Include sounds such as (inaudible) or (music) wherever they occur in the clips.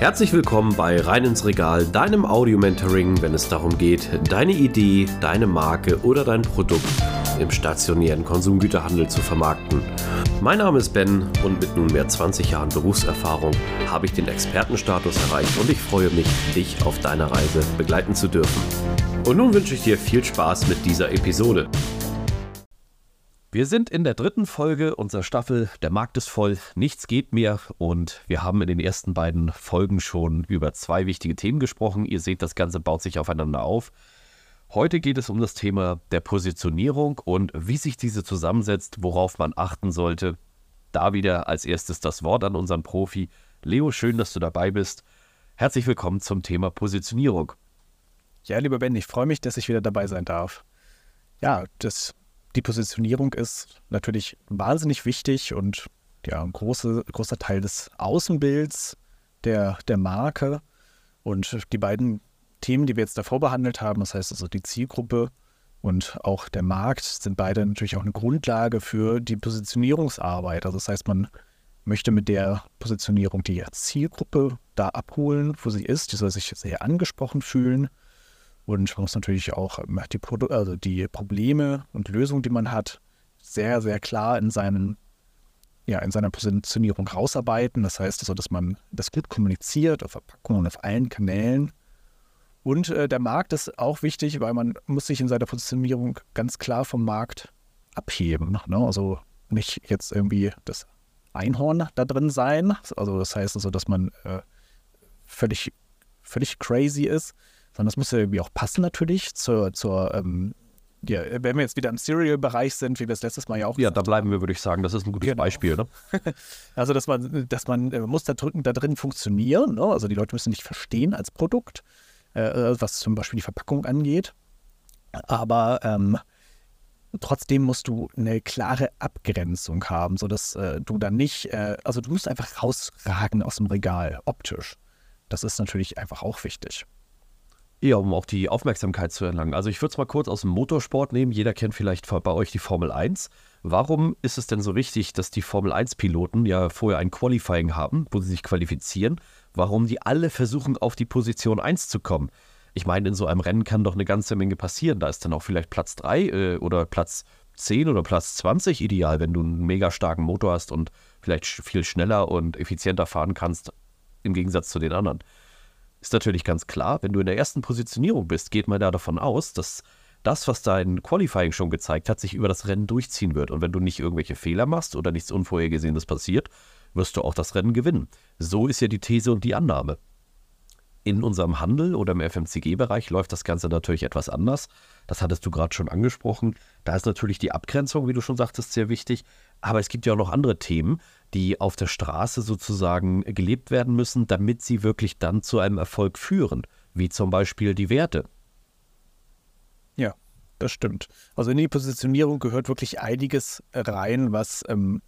Herzlich willkommen bei Rein ins Regal, deinem Audio-Mentoring, wenn es darum geht, deine Idee, deine Marke oder dein Produkt im stationären Konsumgüterhandel zu vermarkten. Mein Name ist Ben und mit nunmehr 20 Jahren Berufserfahrung habe ich den Expertenstatus erreicht und ich freue mich, dich auf deiner Reise begleiten zu dürfen. Und nun wünsche ich dir viel Spaß mit dieser Episode. Wir sind in der dritten Folge unserer Staffel Der Markt ist voll, nichts geht mehr und wir haben in den ersten beiden Folgen schon über zwei wichtige Themen gesprochen. Ihr seht, das Ganze baut sich aufeinander auf. Heute geht es um das Thema der Positionierung und wie sich diese zusammensetzt, worauf man achten sollte. Da wieder als erstes das Wort an unseren Profi. Leo, schön, dass du dabei bist. Herzlich willkommen zum Thema Positionierung. Ja, lieber Ben, ich freue mich, dass ich wieder dabei sein darf. Ja, das die Positionierung ist natürlich wahnsinnig wichtig und ja, ein große, großer Teil des Außenbilds der, der Marke. Und die beiden Themen, die wir jetzt davor behandelt haben, das heißt also die Zielgruppe und auch der Markt, sind beide natürlich auch eine Grundlage für die Positionierungsarbeit. Also das heißt, man möchte mit der Positionierung die Zielgruppe da abholen, wo sie ist. Die soll sich sehr angesprochen fühlen und man muss natürlich auch ähm, die, Produ also die Probleme und Lösungen, die man hat, sehr, sehr klar in seinen ja, in seiner Positionierung rausarbeiten. Das heißt also, dass man das gut kommuniziert auf Verpackungen auf allen Kanälen. Und äh, der Markt ist auch wichtig, weil man muss sich in seiner Positionierung ganz klar vom Markt abheben. Ne? Also nicht jetzt irgendwie das Einhorn da drin sein. Also das heißt also, dass man äh, völlig, völlig crazy ist, sondern das muss ja irgendwie auch passen natürlich zur, zur ähm, ja, wenn wir jetzt wieder im Serial-Bereich sind, wie wir es letztes Mal ja auch. Ja, da bleiben wir, würde ich sagen. Das ist ein gutes genau. Beispiel. Ne? (laughs) also, dass man, dass man äh, muss da, drücken, da drin funktionieren. Ne? Also, die Leute müssen nicht verstehen als Produkt, äh, was zum Beispiel die Verpackung angeht. Aber ähm, trotzdem musst du eine klare Abgrenzung haben, sodass äh, du dann nicht, äh, also du musst einfach rausragen aus dem Regal, optisch. Das ist natürlich einfach auch wichtig. Ja, um auch die Aufmerksamkeit zu erlangen. Also ich würde es mal kurz aus dem Motorsport nehmen. Jeder kennt vielleicht bei euch die Formel 1. Warum ist es denn so wichtig, dass die Formel 1-Piloten ja vorher ein Qualifying haben, wo sie sich qualifizieren? Warum die alle versuchen, auf die Position 1 zu kommen? Ich meine, in so einem Rennen kann doch eine ganze Menge passieren. Da ist dann auch vielleicht Platz 3 äh, oder Platz 10 oder Platz 20 ideal, wenn du einen mega starken Motor hast und vielleicht viel schneller und effizienter fahren kannst im Gegensatz zu den anderen ist natürlich ganz klar, wenn du in der ersten Positionierung bist, geht man da davon aus, dass das, was dein Qualifying schon gezeigt hat, sich über das Rennen durchziehen wird. Und wenn du nicht irgendwelche Fehler machst oder nichts Unvorhergesehenes passiert, wirst du auch das Rennen gewinnen. So ist ja die These und die Annahme. In unserem Handel oder im FMCG-Bereich läuft das Ganze natürlich etwas anders. Das hattest du gerade schon angesprochen. Da ist natürlich die Abgrenzung, wie du schon sagtest, sehr wichtig. Aber es gibt ja auch noch andere Themen, die auf der Straße sozusagen gelebt werden müssen, damit sie wirklich dann zu einem Erfolg führen, wie zum Beispiel die Werte. Ja, das stimmt. Also in die Positionierung gehört wirklich einiges rein, was, ähm,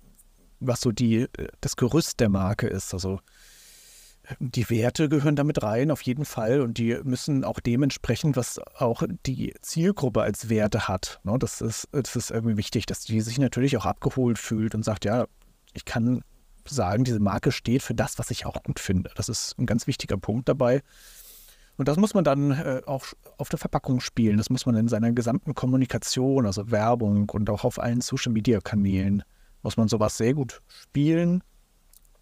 was so die, das Gerüst der Marke ist. Also die Werte gehören damit rein, auf jeden Fall. Und die müssen auch dementsprechend, was auch die Zielgruppe als Werte hat. Ne? Das, ist, das ist irgendwie wichtig, dass die sich natürlich auch abgeholt fühlt und sagt, ja, ich kann sagen, diese Marke steht für das, was ich auch gut finde. Das ist ein ganz wichtiger Punkt dabei. Und das muss man dann äh, auch auf der Verpackung spielen. Das muss man in seiner gesamten Kommunikation, also Werbung und auch auf allen Social-Media-Kanälen, muss man sowas sehr gut spielen.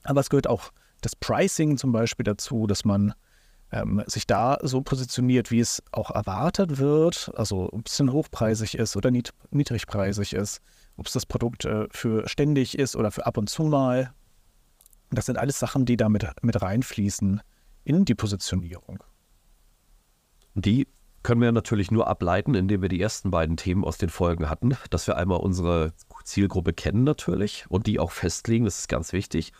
Aber es gehört auch das Pricing zum Beispiel dazu, dass man ähm, sich da so positioniert, wie es auch erwartet wird, also ein bisschen hochpreisig ist oder nied niedrigpreisig ist, ob es das Produkt äh, für ständig ist oder für ab und zu mal. Das sind alles Sachen, die da mit, mit reinfließen in die Positionierung. Die können wir natürlich nur ableiten, indem wir die ersten beiden Themen aus den Folgen hatten, dass wir einmal unsere Zielgruppe kennen natürlich und die auch festlegen, das ist ganz wichtig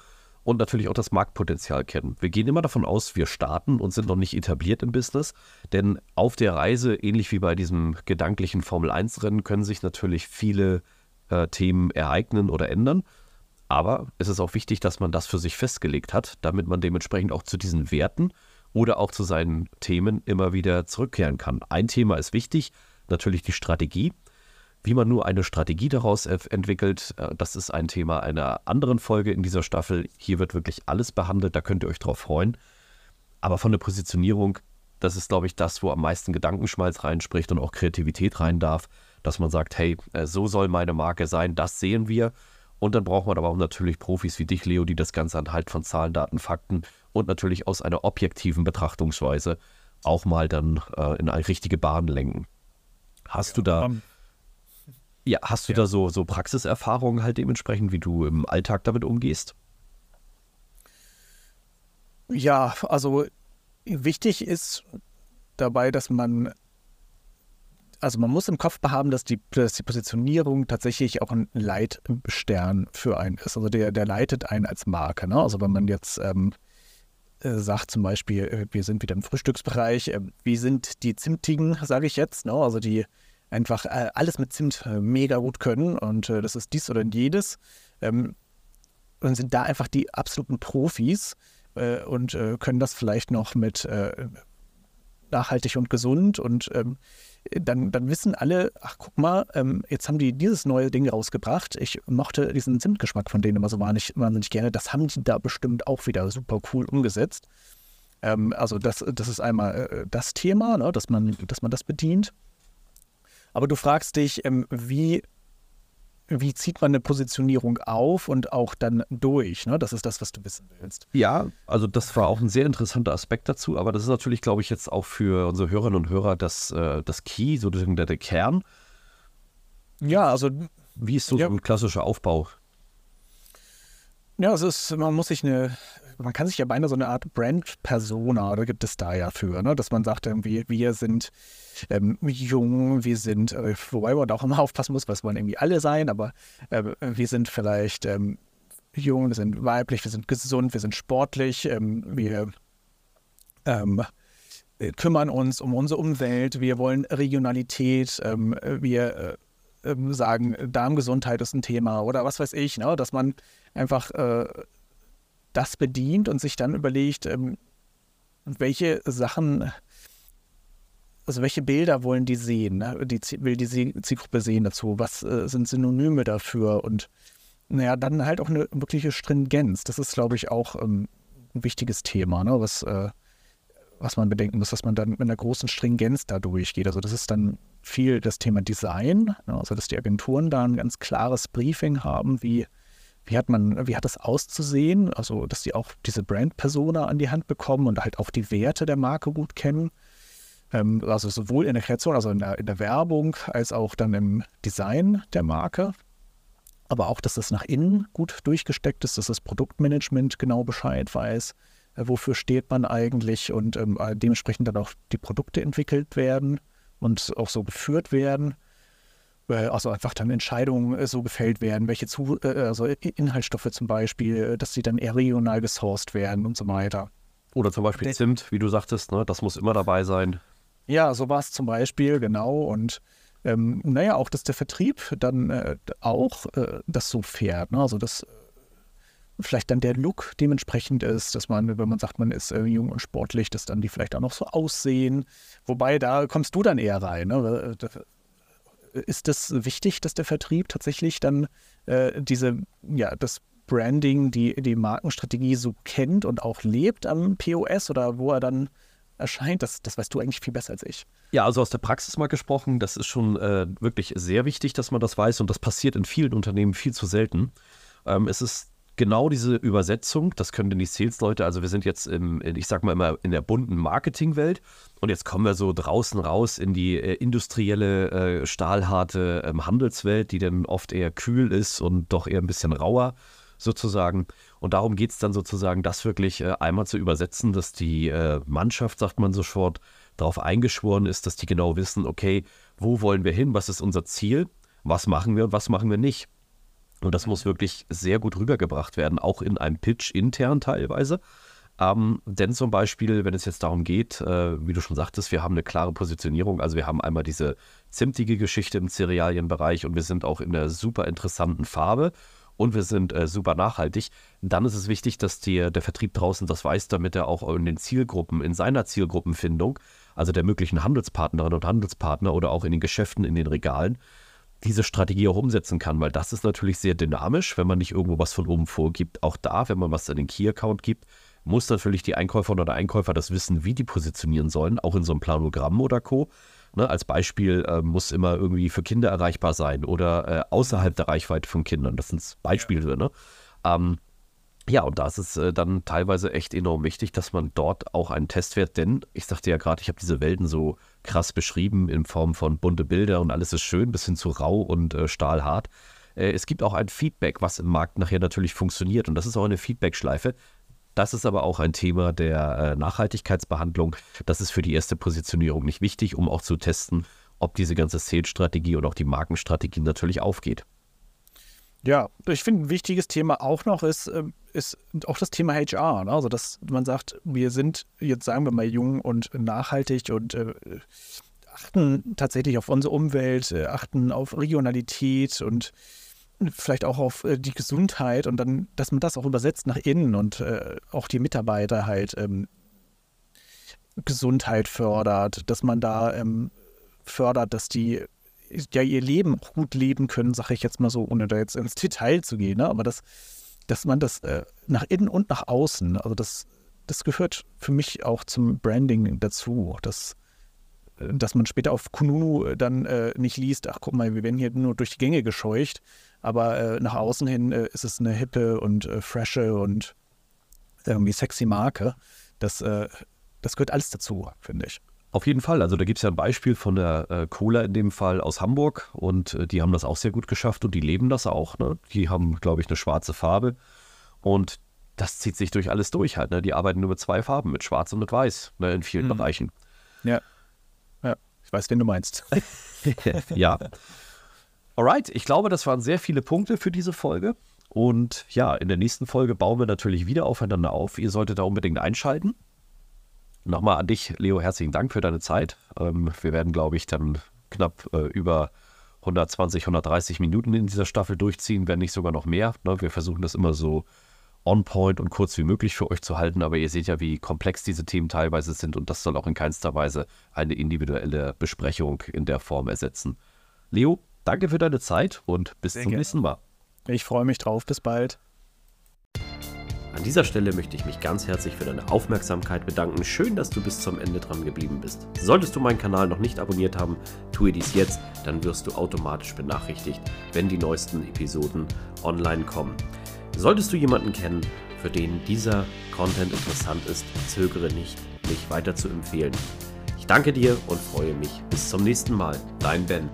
und natürlich auch das Marktpotenzial kennen. Wir gehen immer davon aus, wir starten und sind noch nicht etabliert im Business, denn auf der Reise, ähnlich wie bei diesem gedanklichen Formel-1-Rennen, können sich natürlich viele äh, Themen ereignen oder ändern. Aber es ist auch wichtig, dass man das für sich festgelegt hat, damit man dementsprechend auch zu diesen Werten oder auch zu seinen Themen immer wieder zurückkehren kann. Ein Thema ist wichtig, natürlich die Strategie. Wie man nur eine Strategie daraus entwickelt, äh, das ist ein Thema einer anderen Folge in dieser Staffel. Hier wird wirklich alles behandelt, da könnt ihr euch drauf freuen. Aber von der Positionierung, das ist, glaube ich, das, wo am meisten Gedankenschmalz reinspricht und auch Kreativität rein darf, dass man sagt, hey, äh, so soll meine Marke sein, das sehen wir. Und dann braucht man aber auch natürlich Profis wie dich, Leo, die das Ganze anhand von Zahlen, Daten, Fakten und natürlich aus einer objektiven Betrachtungsweise auch mal dann äh, in eine richtige Bahn lenken. Hast ja, du da, um, ja, hast du ja. da so, so Praxiserfahrungen halt dementsprechend, wie du im Alltag damit umgehst? Ja, also wichtig ist dabei, dass man also man muss im Kopf behaben, dass die, dass die Positionierung tatsächlich auch ein Leitstern für einen ist. Also der, der leitet einen als Marke. Ne? Also wenn man jetzt ähm, äh, sagt zum Beispiel, äh, wir sind wieder im Frühstücksbereich, äh, wir sind die Zimtigen, sage ich jetzt, ne? also die einfach äh, alles mit Zimt äh, mega gut können und äh, das ist dies oder jedes. Ähm, und sind da einfach die absoluten Profis und können das vielleicht noch mit nachhaltig und gesund und ähm, dann, dann wissen alle, ach guck mal, ähm, jetzt haben die dieses neue Ding rausgebracht. Ich mochte diesen Zimtgeschmack von denen immer so wahnsinnig, gerne. Das haben die da bestimmt auch wieder super cool umgesetzt. Ähm, also das, das ist einmal äh, das Thema, ne, dass, man, dass man das bedient. Aber du fragst dich, ähm, wie wie zieht man eine Positionierung auf und auch dann durch? Ne? Das ist das, was du wissen willst. Ja, also das war auch ein sehr interessanter Aspekt dazu, aber das ist natürlich, glaube ich, jetzt auch für unsere Hörerinnen und Hörer das, äh, das Key, sozusagen der, der Kern. Ja, also. Wie ist so, ja. so ein klassischer Aufbau? Ja, es ist, man muss sich eine, man kann sich ja beinahe so eine Art Brand-Persona, oder gibt es da ja für, ne? dass man sagt irgendwie, wir sind ähm, jung, wir sind, äh, wobei man auch immer aufpassen muss, was wollen irgendwie alle sein, aber äh, wir sind vielleicht ähm, jung, wir sind weiblich, wir sind gesund, wir sind sportlich, ähm, wir ähm, kümmern uns um unsere Umwelt, wir wollen Regionalität, ähm, wir äh, ähm, sagen, Darmgesundheit ist ein Thema oder was weiß ich, ne? dass man einfach äh, das bedient und sich dann überlegt, ähm, welche Sachen, also welche Bilder wollen die sehen, ne? die will die Zielgruppe sehen dazu, was äh, sind Synonyme dafür und naja, dann halt auch eine wirkliche Stringenz. Das ist, glaube ich, auch ähm, ein wichtiges Thema, ne? was, äh, was man bedenken muss, dass man dann mit einer großen Stringenz da durchgeht. Also das ist dann viel das Thema Design, ne? also dass die Agenturen da ein ganz klares Briefing haben, wie wie hat man, wie hat das auszusehen? Also, dass die auch diese Brand-Persona an die Hand bekommen und halt auch die Werte der Marke gut kennen. Ähm, also sowohl in der Kreation, also in der, in der Werbung, als auch dann im Design der Marke. Aber auch, dass das nach innen gut durchgesteckt ist, dass das Produktmanagement genau Bescheid weiß, äh, wofür steht man eigentlich und ähm, dementsprechend dann auch die Produkte entwickelt werden und auch so geführt werden. Äh, also einfach dann Entscheidungen äh, so gefällt werden, welche zu, äh, also Inhaltsstoffe zum Beispiel, dass sie dann eher regional gesourced werden und so weiter. Oder zum Beispiel Zimt, wie du sagtest, ne? das muss immer dabei sein. Ja, so war es zum Beispiel, genau. Und ähm, naja, auch, dass der Vertrieb dann äh, auch äh, das so fährt. Ne? Also, dass vielleicht dann der Look dementsprechend ist, dass man, wenn man sagt, man ist äh, jung und sportlich, dass dann die vielleicht auch noch so aussehen. Wobei, da kommst du dann eher rein. Ne? Ist das wichtig, dass der Vertrieb tatsächlich dann äh, diese, ja, das Branding, die, die Markenstrategie so kennt und auch lebt am POS oder wo er dann erscheint? Das, das weißt du eigentlich viel besser als ich. Ja, also aus der Praxis mal gesprochen, das ist schon äh, wirklich sehr wichtig, dass man das weiß und das passiert in vielen Unternehmen viel zu selten. Ähm, es ist genau diese Übersetzung, das können denn die Sales-Leute, also wir sind jetzt im, ich sag mal immer in der bunten Marketingwelt und jetzt kommen wir so draußen raus in die äh, industrielle, äh, stahlharte ähm, Handelswelt, die dann oft eher kühl ist und doch eher ein bisschen rauer sozusagen. Und darum geht es dann sozusagen, das wirklich äh, einmal zu übersetzen, dass die äh, Mannschaft, sagt man so short, darauf eingeschworen ist, dass die genau wissen, okay, wo wollen wir hin, was ist unser Ziel, was machen wir und was machen wir nicht. Und das muss wirklich sehr gut rübergebracht werden, auch in einem Pitch intern teilweise. Ähm, denn zum Beispiel, wenn es jetzt darum geht, äh, wie du schon sagtest, wir haben eine klare Positionierung. Also wir haben einmal diese zimtige Geschichte im Cerealienbereich und wir sind auch in einer super interessanten Farbe und wir sind äh, super nachhaltig. Dann ist es wichtig, dass die, der Vertrieb draußen das weiß, damit er auch in den Zielgruppen, in seiner Zielgruppenfindung, also der möglichen Handelspartnerinnen und Handelspartner oder auch in den Geschäften, in den Regalen, diese Strategie auch umsetzen kann, weil das ist natürlich sehr dynamisch, wenn man nicht irgendwo was von oben vorgibt. Auch da, wenn man was an den Key-Account gibt, muss natürlich die Einkäuferin oder Einkäufer das wissen, wie die positionieren sollen, auch in so einem Planogramm oder Co. Ne, als Beispiel äh, muss immer irgendwie für Kinder erreichbar sein oder äh, außerhalb der Reichweite von Kindern. Das sind Beispiele. Ne? Ähm, ja, und da ist es äh, dann teilweise echt enorm wichtig, dass man dort auch einen Testwert, denn ich sagte ja gerade, ich habe diese Welten so krass beschrieben in Form von bunte Bilder und alles ist schön, bis hin zu rau und äh, stahlhart. Äh, es gibt auch ein Feedback, was im Markt nachher natürlich funktioniert und das ist auch eine Feedback-Schleife. Das ist aber auch ein Thema der äh, Nachhaltigkeitsbehandlung. Das ist für die erste Positionierung nicht wichtig, um auch zu testen, ob diese ganze Sales-Strategie und auch die Markenstrategie natürlich aufgeht. Ja, ich finde, ein wichtiges Thema auch noch ist, ähm, ist auch das Thema HR. Ne? Also, dass man sagt, wir sind jetzt, sagen wir mal, jung und nachhaltig und äh, achten tatsächlich auf unsere Umwelt, äh, achten auf Regionalität und vielleicht auch auf äh, die Gesundheit und dann, dass man das auch übersetzt nach innen und äh, auch die Mitarbeiter halt ähm, Gesundheit fördert, dass man da ähm, fördert, dass die ja ihr Leben auch gut leben können, sage ich jetzt mal so, ohne da jetzt ins Detail zu gehen, ne? aber das, dass man das äh, nach innen und nach außen, also das, das gehört für mich auch zum Branding dazu, dass, äh, dass man später auf Kununu äh, dann äh, nicht liest, ach guck mal, wir werden hier nur durch die Gänge gescheucht, aber äh, nach außen hin äh, ist es eine hippe und frische und irgendwie sexy Marke. Das, das gehört alles dazu, finde ich. Auf jeden Fall. Also da gibt es ja ein Beispiel von der äh, Cola in dem Fall aus Hamburg und äh, die haben das auch sehr gut geschafft und die leben das auch. Ne? Die haben, glaube ich, eine schwarze Farbe und das zieht sich durch alles durch halt. Ne? Die arbeiten nur mit zwei Farben, mit Schwarz und mit Weiß ne? in vielen mhm. Bereichen. Ja. Ja, ich weiß, wen du meinst. (laughs) ja. Alright, ich glaube, das waren sehr viele Punkte für diese Folge. Und ja, in der nächsten Folge bauen wir natürlich wieder aufeinander auf. Ihr solltet da unbedingt einschalten. Nochmal an dich, Leo, herzlichen Dank für deine Zeit. Ähm, wir werden, glaube ich, dann knapp äh, über 120, 130 Minuten in dieser Staffel durchziehen, wenn nicht sogar noch mehr. Ne? Wir versuchen das immer so on point und kurz wie möglich für euch zu halten, aber ihr seht ja, wie komplex diese Themen teilweise sind und das soll auch in keinster Weise eine individuelle Besprechung in der Form ersetzen. Leo, danke für deine Zeit und bis Sehr zum gerne. nächsten Mal. Ich freue mich drauf. Bis bald. An dieser Stelle möchte ich mich ganz herzlich für deine Aufmerksamkeit bedanken. Schön, dass du bis zum Ende dran geblieben bist. Solltest du meinen Kanal noch nicht abonniert haben, tue dies jetzt, dann wirst du automatisch benachrichtigt, wenn die neuesten Episoden online kommen. Solltest du jemanden kennen, für den dieser Content interessant ist, zögere nicht, mich weiter zu empfehlen. Ich danke dir und freue mich. Bis zum nächsten Mal. Dein Ben.